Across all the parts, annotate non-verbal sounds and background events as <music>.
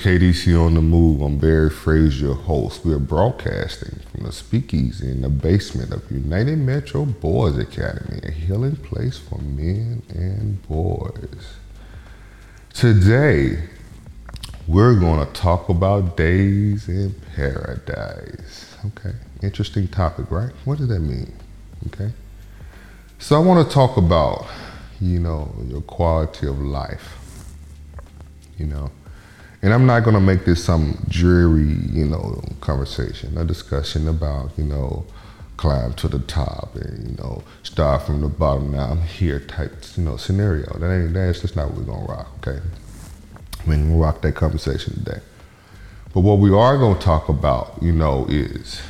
KDC on the Move. I'm Barry Frazier, host. We are broadcasting from the speakeasy in the basement of United Metro Boys Academy, a healing place for men and boys. Today, we're going to talk about days in paradise. Okay, interesting topic, right? What does that mean? Okay, so I want to talk about, you know, your quality of life. You know, and I'm not going to make this some dreary, you know, conversation, a discussion about, you know, climb to the top and, you know, start from the bottom. Now I'm here type, you know, scenario. That ain't, that's just not what we're going to rock, okay? We're going to rock that conversation today. But what we are going to talk about, you know, is,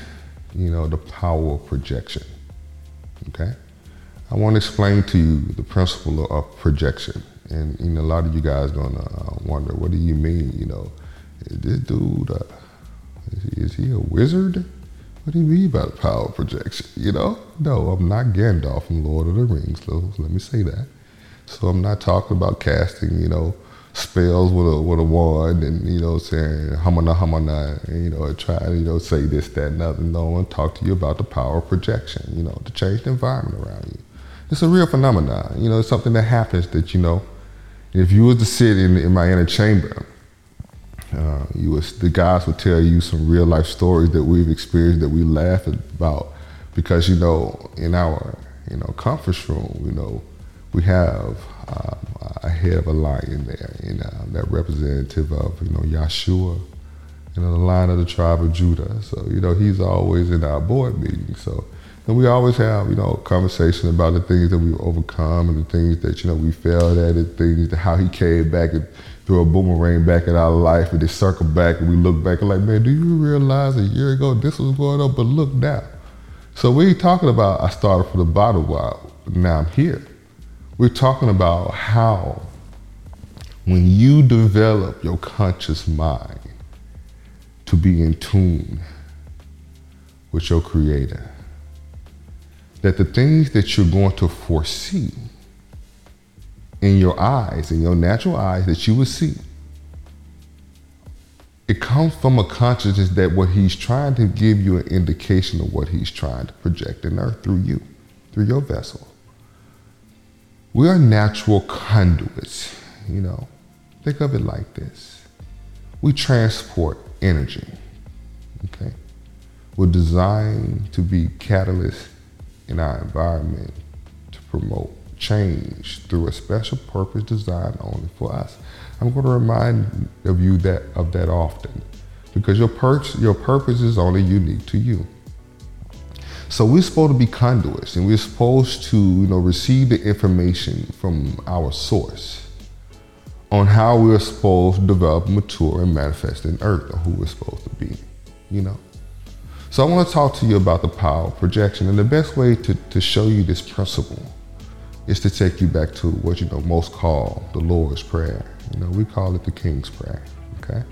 you know, the power of projection, okay? I want to explain to you the principle of projection. And you know, a lot of you guys gonna uh, wonder, what do you mean? You know, is this dude, uh, is, he, is, he, a wizard? What do you mean by the power projection? You know, no, I'm not Gandalf from Lord of the Rings. So let me say that. So I'm not talking about casting, you know, spells with a with a wand and you know saying hamana hamana and you know try you know say this that and other. No, to talk to you about the power of projection. You know, to change the environment around you. It's a real phenomenon. You know, it's something that happens that you know if you was to sit in, in my inner chamber, uh, you was, the guys would tell you some real life stories that we've experienced that we laugh about because you know in our you know conference room you know we have um, a head of a lion there you know that representative of you know Yeshua you know the lion of the tribe of Judah. So you know he's always in our board meetings so and we always have, you know, conversation about the things that we've overcome and the things that, you know, we failed at, the things that how he came back and threw a boomerang back in our life and they circle back and we look back and like, man, do you realize a year ago this was going on? But look now. So we talking about I started from the bottom while now I'm here. We're talking about how when you develop your conscious mind to be in tune with your creator that the things that you're going to foresee in your eyes, in your natural eyes, that you will see, it comes from a consciousness that what he's trying to give you an indication of what he's trying to project in earth through you, through your vessel. We are natural conduits, you know. Think of it like this. We transport energy. Okay? We're designed to be catalysts in our environment to promote change through a special purpose designed only for us. I'm going to remind of you that of that often because your purpose your purpose is only unique to you. So we're supposed to be conduits and we're supposed to, you know, receive the information from our source on how we're supposed to develop, mature, and manifest in earth or who we're supposed to be, you know. So I want to talk to you about the power of projection. And the best way to, to show you this principle is to take you back to what you know most call the Lord's Prayer. You know, we call it the King's Prayer. Okay?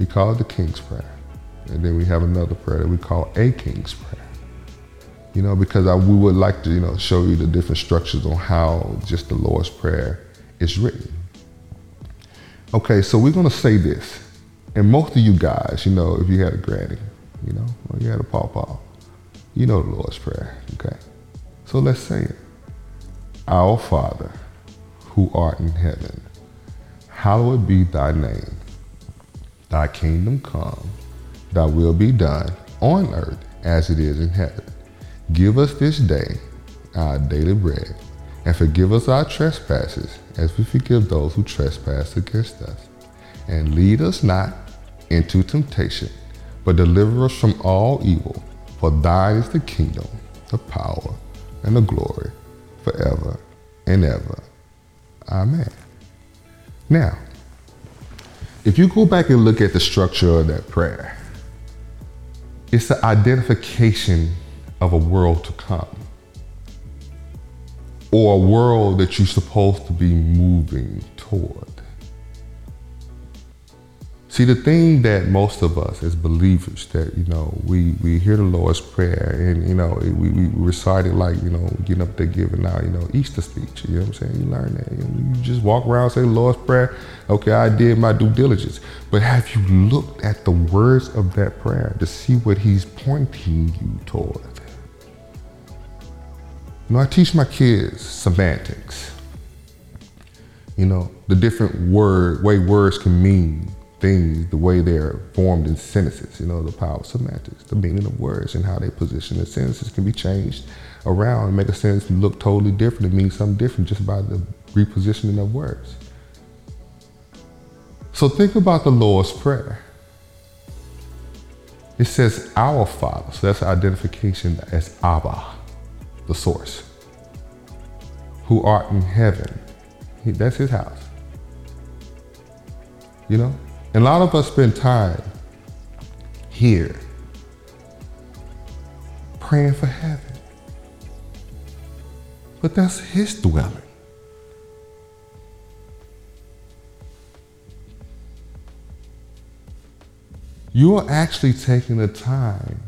We call it the King's Prayer. And then we have another prayer that we call a King's Prayer. You know, because I, we would like to, you know, show you the different structures on how just the Lord's Prayer is written. Okay, so we're gonna say this. And most of you guys, you know, if you had a granny, you know, or you had a pawpaw. You know the Lord's Prayer, okay? So let's say it. Our Father, who art in heaven, hallowed be thy name. Thy kingdom come, thy will be done on earth as it is in heaven. Give us this day our daily bread, and forgive us our trespasses as we forgive those who trespass against us. And lead us not into temptation but deliver us from all evil. For thine is the kingdom, the power, and the glory forever and ever. Amen. Now, if you go back and look at the structure of that prayer, it's the identification of a world to come or a world that you're supposed to be moving toward. See, the thing that most of us as believers that, you know, we, we hear the Lord's Prayer and, you know, we, we recite it like, you know, getting up there giving out, you know, Easter speech. You know what I'm saying? You learn that. You, know, you just walk around, say the Lord's Prayer. Okay, I did my due diligence. But have you looked at the words of that prayer to see what He's pointing you toward? You know, I teach my kids semantics. You know, the different word way words can mean things, the way they're formed in sentences, you know, the power of semantics, the meaning of words and how they position the sentences can be changed around and make a sentence look totally different and mean something different just by the repositioning of words. So think about the Lord's Prayer. It says our Father, so that's identification as Abba, the source, who art in heaven. That's his house. You know? And a lot of us spend time here praying for heaven. But that's his dwelling. You're actually taking the time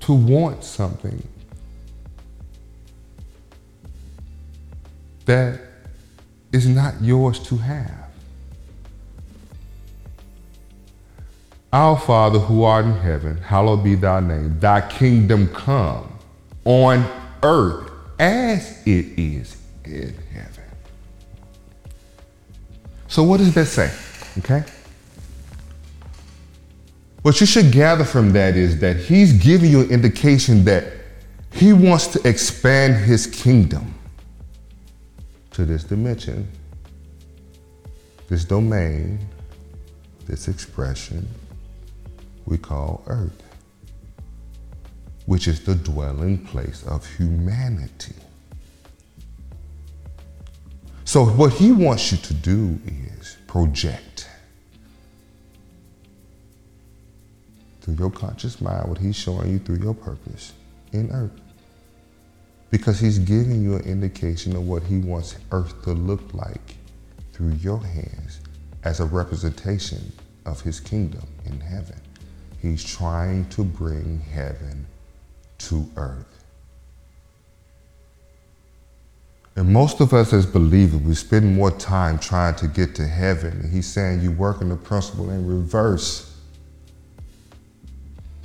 to want something that is not yours to have. Our Father who art in heaven, hallowed be thy name. Thy kingdom come on earth as it is in heaven. So, what does that say? Okay? What you should gather from that is that he's giving you an indication that he wants to expand his kingdom to this dimension, this domain, this expression we call earth, which is the dwelling place of humanity. So, what he wants you to do is project through your conscious mind what he's showing you through your purpose in earth because he's giving you an indication of what he wants earth to look like through your hands as a representation of his kingdom in heaven. He's trying to bring heaven to earth. And most of us as believers, we spend more time trying to get to heaven. And he's saying you work in the principle in reverse.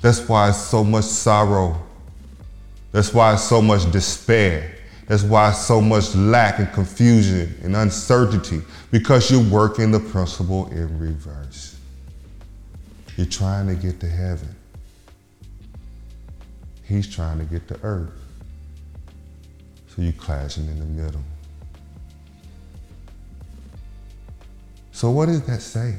That's why so much sorrow that's why so much despair. That's why so much lack and confusion and uncertainty because you're working the principle in reverse. You're trying to get to heaven. He's trying to get to earth. So you're clashing in the middle. So, what does that say?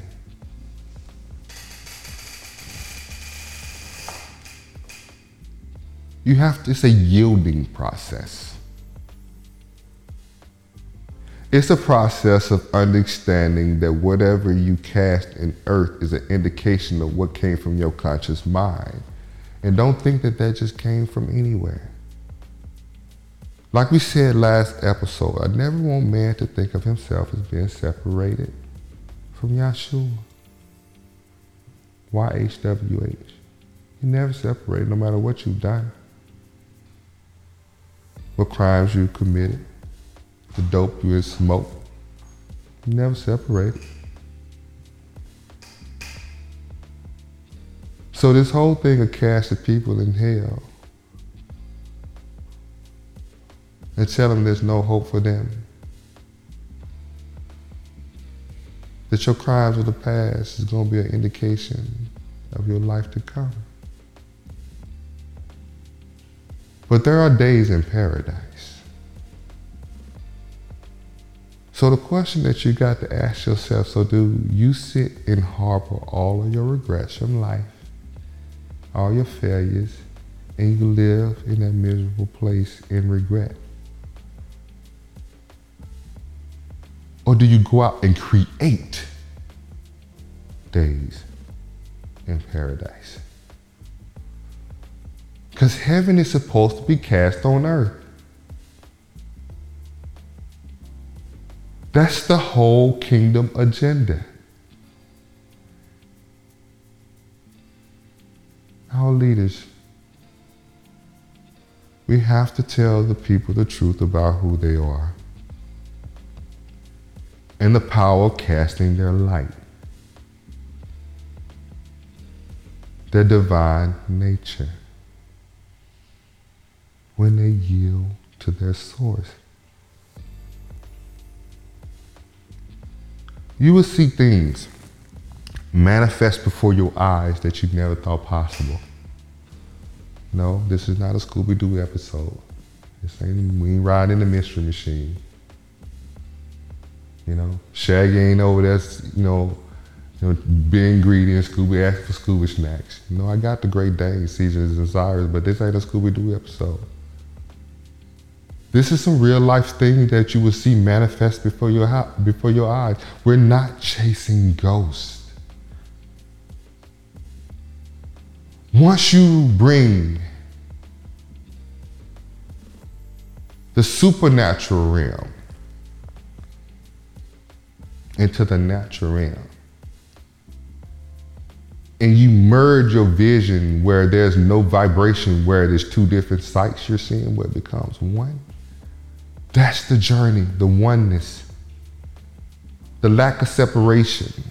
You have to, it's a yielding process. It's a process of understanding that whatever you cast in earth is an indication of what came from your conscious mind. And don't think that that just came from anywhere. Like we said last episode, I never want man to think of himself as being separated from Yahshua. YHWH. You never separate no matter what you've done what crimes you committed, the dope you had smoked. You never separated. So this whole thing of casting people in hell and tell them there's no hope for them. That your crimes of the past is going to be an indication of your life to come. But there are days in paradise. So the question that you got to ask yourself, so do you sit and harbor all of your regrets from life, all your failures, and you live in that miserable place in regret? Or do you go out and create days in paradise? Because heaven is supposed to be cast on earth. That's the whole kingdom agenda. Our leaders, we have to tell the people the truth about who they are and the power of casting their light, their divine nature, when they yield to their source. You will see things manifest before your eyes that you never thought possible. No, this is not a Scooby Doo episode. This ain't we ain't riding the mystery machine. You know, Shaggy ain't over there, you know, you know, being greedy and Scooby asking for Scooby snacks. You know, I got the Great Dane, Caesars Cyrus, but this ain't a Scooby Doo episode. This is some real life thing that you will see manifest before your, before your eyes. We're not chasing ghosts. Once you bring the supernatural realm into the natural realm, and you merge your vision where there's no vibration, where there's two different sights you're seeing, where it becomes one that's the journey, the oneness, the lack of separation.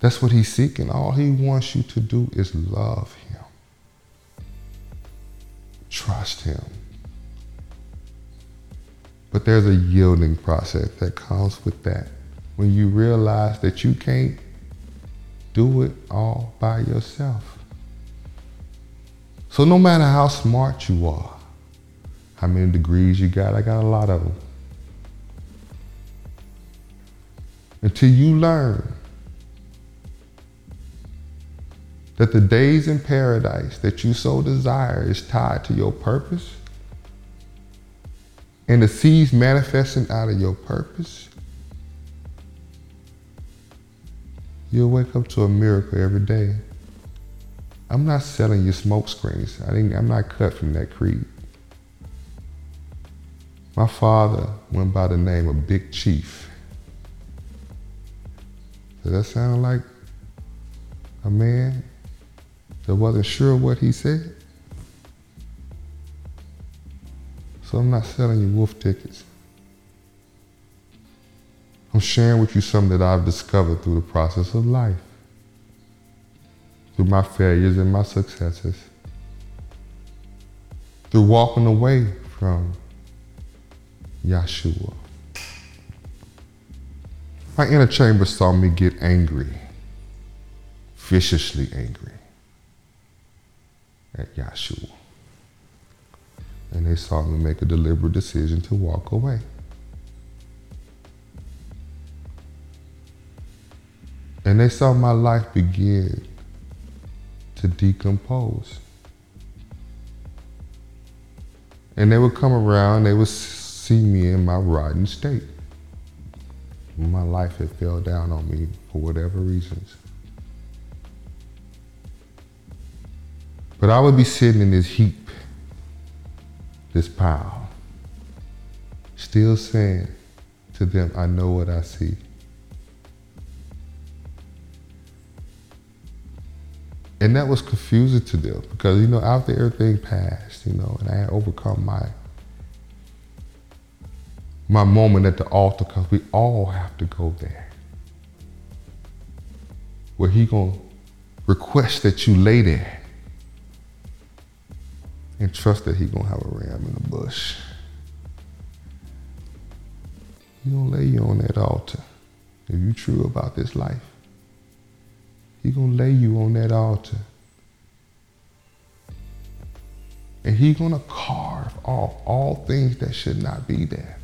That's what he's seeking. All he wants you to do is love him, trust him. But there's a yielding process that comes with that. When you realize that you can't do it all by yourself. So no matter how smart you are, how many degrees you got, I got a lot of them. Until you learn that the days in paradise that you so desire is tied to your purpose, and the seeds manifesting out of your purpose, you'll wake up to a miracle every day. I'm not selling you smoke screens. I didn't, I'm not cut from that creed. My father went by the name of Big Chief. Does that sound like a man that wasn't sure what he said? So I'm not selling you wolf tickets. I'm sharing with you something that I've discovered through the process of life through my failures and my successes, through walking away from Yahshua. My inner chamber saw me get angry, viciously angry at Yahshua. And they saw me make a deliberate decision to walk away. And they saw my life begin to decompose. And they would come around, they would see me in my rotten state. My life had fell down on me for whatever reasons. But I would be sitting in this heap, this pile, still saying to them, I know what I see. And that was confusing to them because you know after everything passed, you know, and I had overcome my my moment at the altar because we all have to go there, where he gonna request that you lay there and trust that he gonna have a ram in the bush. He gonna lay you on that altar if you true about this life. He gonna lay you on that altar. And he gonna carve off all things that should not be there.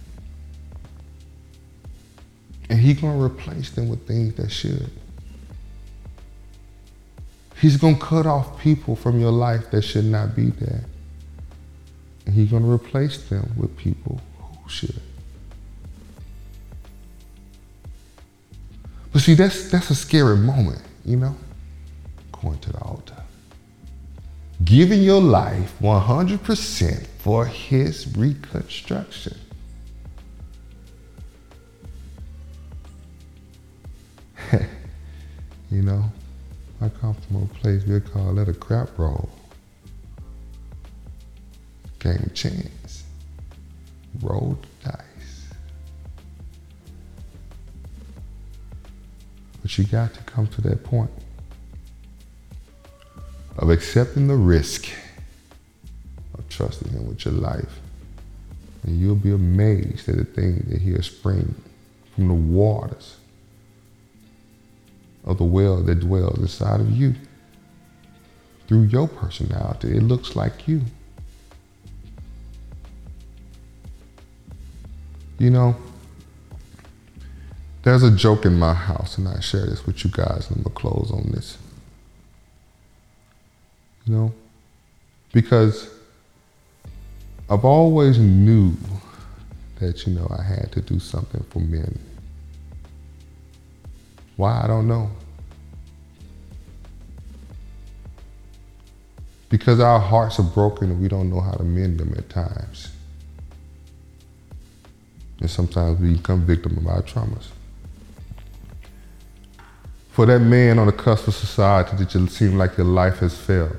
And he gonna replace them with things that should. He's gonna cut off people from your life that should not be there. And he's gonna replace them with people who should. But see, that's that's a scary moment you know, going to the altar, giving your life 100% for his reconstruction. <laughs> you know, I come from a place we call that a crap roll. Game chance. Roll But you got to come to that point of accepting the risk of trusting Him with your life. And you'll be amazed at the things that He'll spring from the waters of the well that dwells inside of you. Through your personality, it looks like you. You know, there's a joke in my house, and I share this with you guys, and I'm gonna close on this. You know, because I've always knew that you know I had to do something for men. Why I don't know. Because our hearts are broken and we don't know how to mend them at times. And sometimes we become victim of our traumas. For that man on the cusp of society that you seem like your life has failed,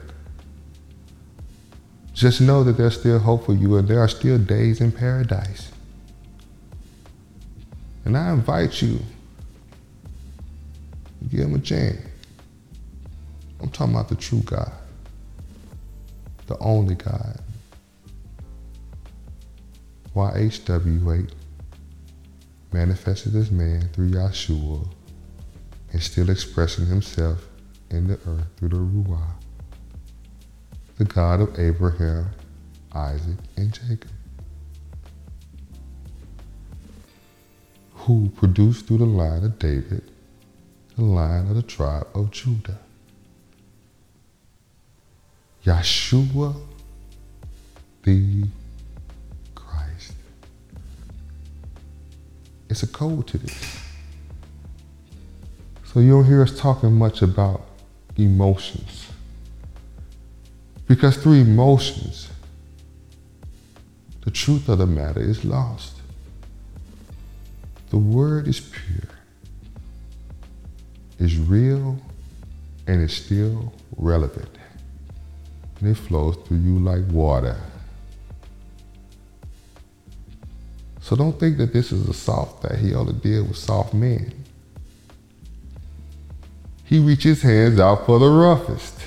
just know that there's still hope for you and there are still days in paradise. And I invite you, give him a chance. I'm talking about the true God, the only God. YHWH manifested as man through Yahshua and still expressing himself in the earth through the Ruah the God of Abraham, Isaac, and Jacob, who produced through the line of David the line of the tribe of Judah. Yeshua the Christ. It's a code to this. So you don't hear us talking much about emotions. Because through emotions, the truth of the matter is lost. The word is pure, is real, and is still relevant. And it flows through you like water. So don't think that this is a soft that he only deal with soft men. He reaches hands out for the roughest.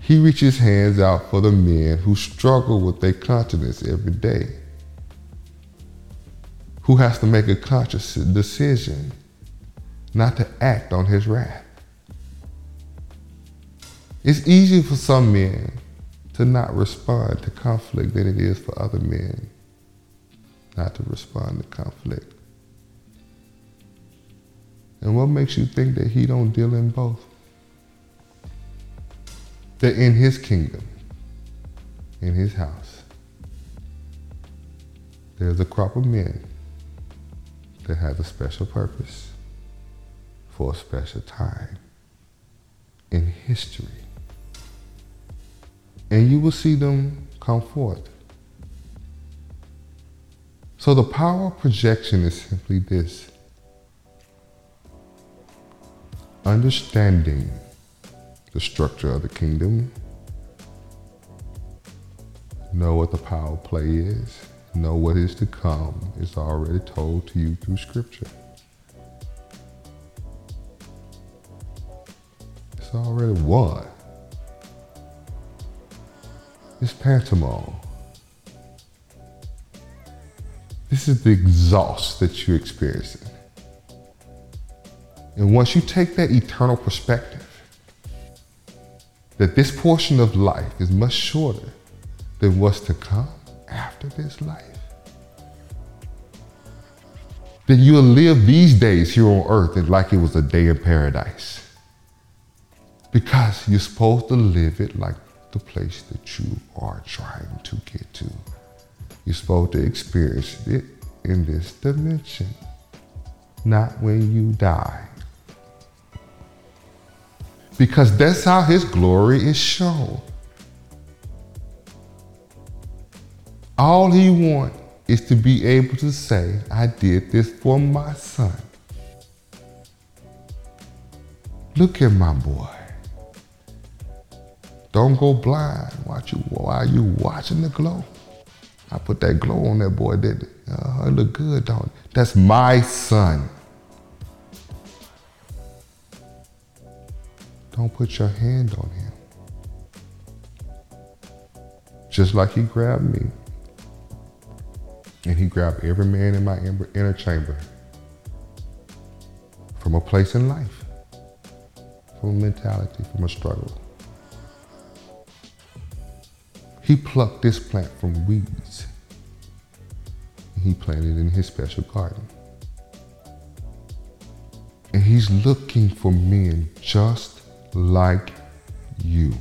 He reaches hands out for the men who struggle with their conscience every day, who has to make a conscious decision not to act on his wrath. It's easier for some men to not respond to conflict than it is for other men not to respond to conflict. And what makes you think that he don't deal in both? that in his kingdom, in his house, there's a crop of men that has a special purpose for a special time in history. And you will see them come forth. So the power of projection is simply this understanding the structure of the kingdom, know what the power play is, know what is to come is already told to you through scripture. It's already won. It's pantomime. This is the exhaust that you're experiencing. And once you take that eternal perspective, that this portion of life is much shorter than what's to come after this life. Then you'll live these days here on earth like it was a day in paradise. Because you're supposed to live it like the place that you are trying to get to. You're supposed to experience it in this dimension, not when you die. Because that's how his glory is shown. All he wants is to be able to say, I did this for my son. Look at my boy. Don't go blind Watch you, while you watching the glow. I put that glow on that boy, didn't it? Uh, it look good, don't it? That's my son. Don't put your hand on him. Just like he grabbed me. And he grabbed every man in my inner chamber from a place in life, from a mentality, from a struggle. He plucked this plant from weeds and he planted it in his special garden. And he's looking for men just like you.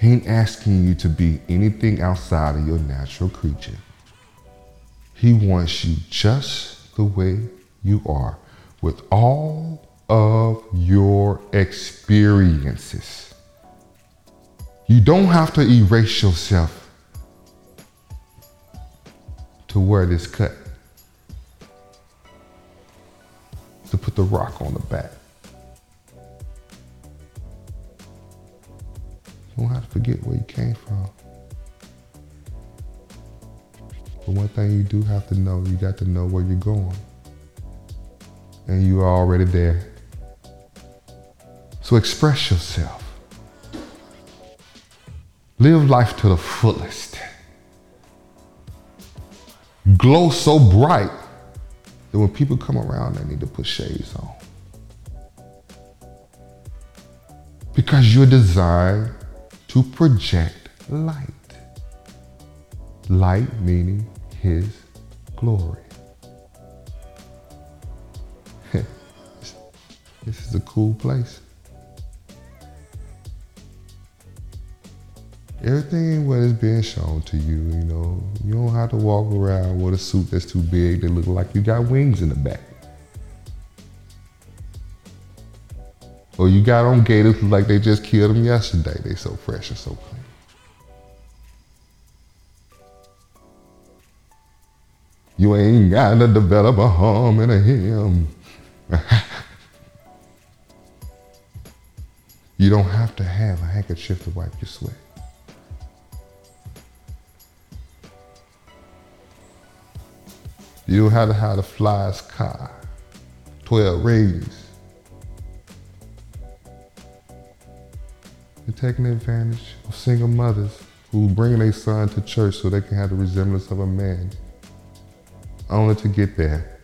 He ain't asking you to be anything outside of your natural creature. He wants you just the way you are with all of your experiences. You don't have to erase yourself to wear this cut. To put the rock on the back. You don't have to forget where you came from. But one thing you do have to know, you got to know where you're going. And you are already there. So express yourself. Live life to the fullest. Glow so bright that when people come around, they need to put shades on. Because you're designed to project light. Light meaning His glory. <laughs> this is a cool place. everything what is being shown to you, you know, you don't have to walk around with a suit that's too big that look like you got wings in the back. Or you got on gators like they just killed them yesterday. They so fresh and so clean. You ain't got to develop a hum and a hymn. <laughs> you don't have to have a handkerchief to wipe your sweat. You don't have to have the flyest car, 12 rings. Taking advantage of single mothers who bring their son to church so they can have the resemblance of a man, only to get there.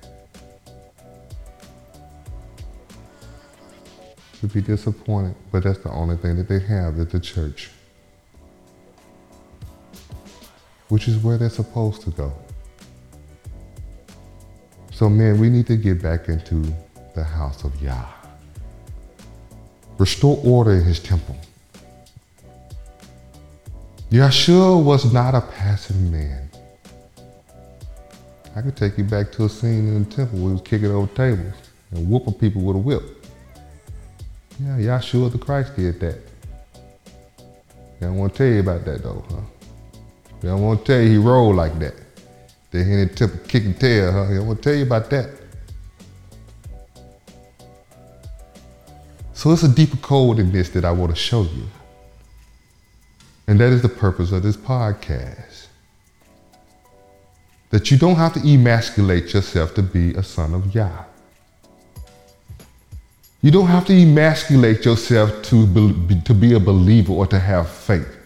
To be disappointed, but that's the only thing that they have at the church, which is where they're supposed to go. So, man, we need to get back into the house of Yah. Restore order in his temple. Yeshua was not a passive man. I could take you back to a scene in the temple where he was kicking over tables and whooping people with a whip. Yeah, Yeshua the Christ did that. They don't want to tell you about that though, huh? They don't want to tell you he rolled like that. They hear the tip kicking tail, huh? I want to tell you about that. So it's a deeper code in this that I want to show you. And that is the purpose of this podcast. That you don't have to emasculate yourself to be a son of Yah. You don't have to emasculate yourself to be, to be a believer or to have faith.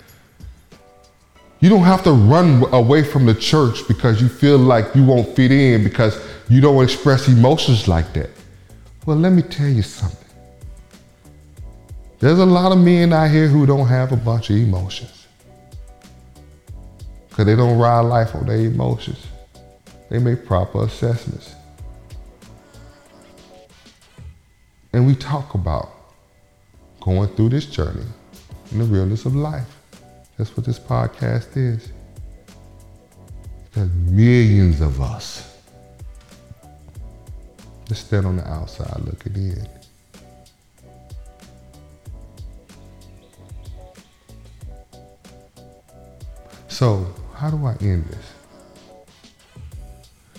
You don't have to run away from the church because you feel like you won't fit in because you don't express emotions like that. Well, let me tell you something. There's a lot of men out here who don't have a bunch of emotions because they don't ride life on their emotions. They make proper assessments. And we talk about going through this journey in the realness of life. That's what this podcast is. There's millions of us that stand on the outside looking in. So, how do I end this?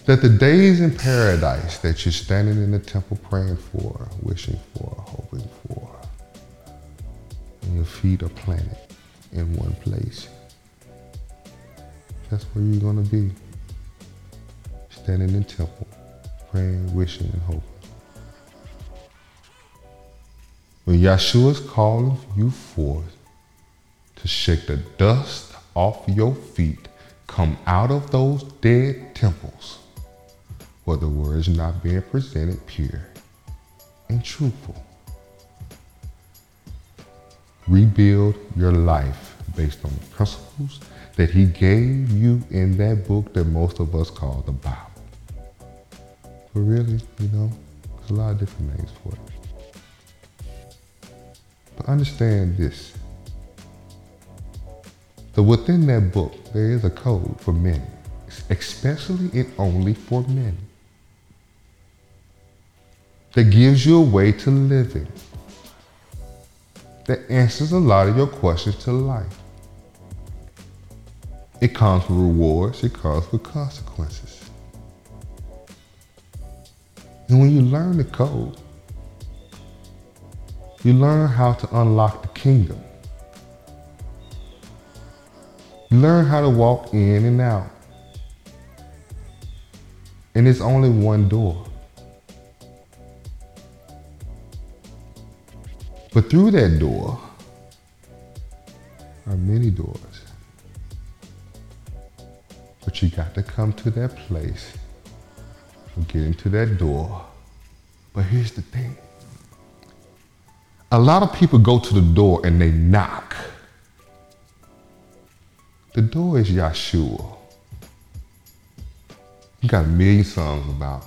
That the days in paradise that you're standing in the temple praying for, wishing for, hoping for, and your feet are planted in one place. That's where you're going to be. Standing in temple, praying, wishing, and hoping. When Yeshua's calling you forth to shake the dust off your feet, come out of those dead temples where the word is not being presented pure and truthful. Rebuild your life based on the principles that he gave you in that book that most of us call the Bible. But really, you know, there's a lot of different names for it. But understand this. That within that book, there is a code for men, especially and only for men, that gives you a way to living, that answers a lot of your questions to life. It comes with rewards, it comes with consequences. And when you learn the code, you learn how to unlock the kingdom. Learn how to walk in and out. And it's only one door. But through that door are many doors. But you got to come to that place of getting to that door. But here's the thing. A lot of people go to the door and they knock. The door is Yeshua. You got a million songs about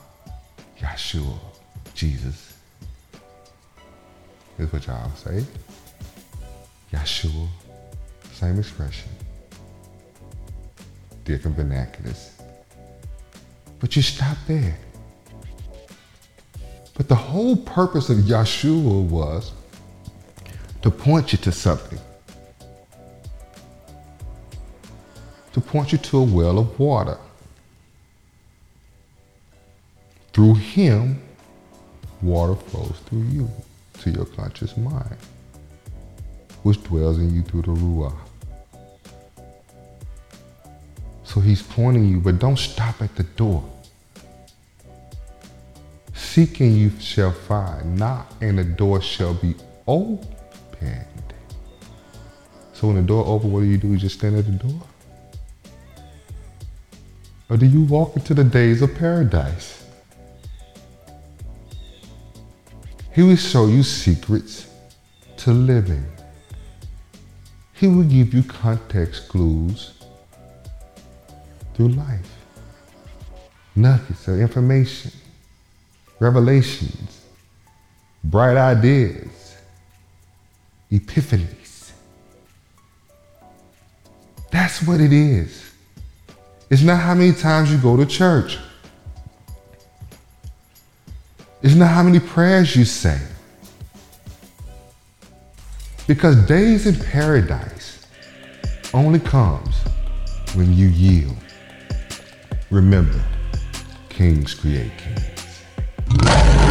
Yeshua, Jesus. Is what y'all say. Yeshua, same expression different vernaculars. But you stop there. But the whole purpose of Yeshua was to point you to something, to point you to a well of water. Through him, water flows through you to your conscious mind, which dwells in you through the Ruach. So he's pointing you, but don't stop at the door. Seeking you shall find, knock and the door shall be opened. So when the door open, what do you do? You just stand at the door? Or do you walk into the days of paradise? He will show you secrets to living. He will give you context clues through life. Nuggets of information, revelations, bright ideas, epiphanies. That's what it is. It's not how many times you go to church. It's not how many prayers you say. Because days in paradise only comes when you yield. Remember, kings create kings.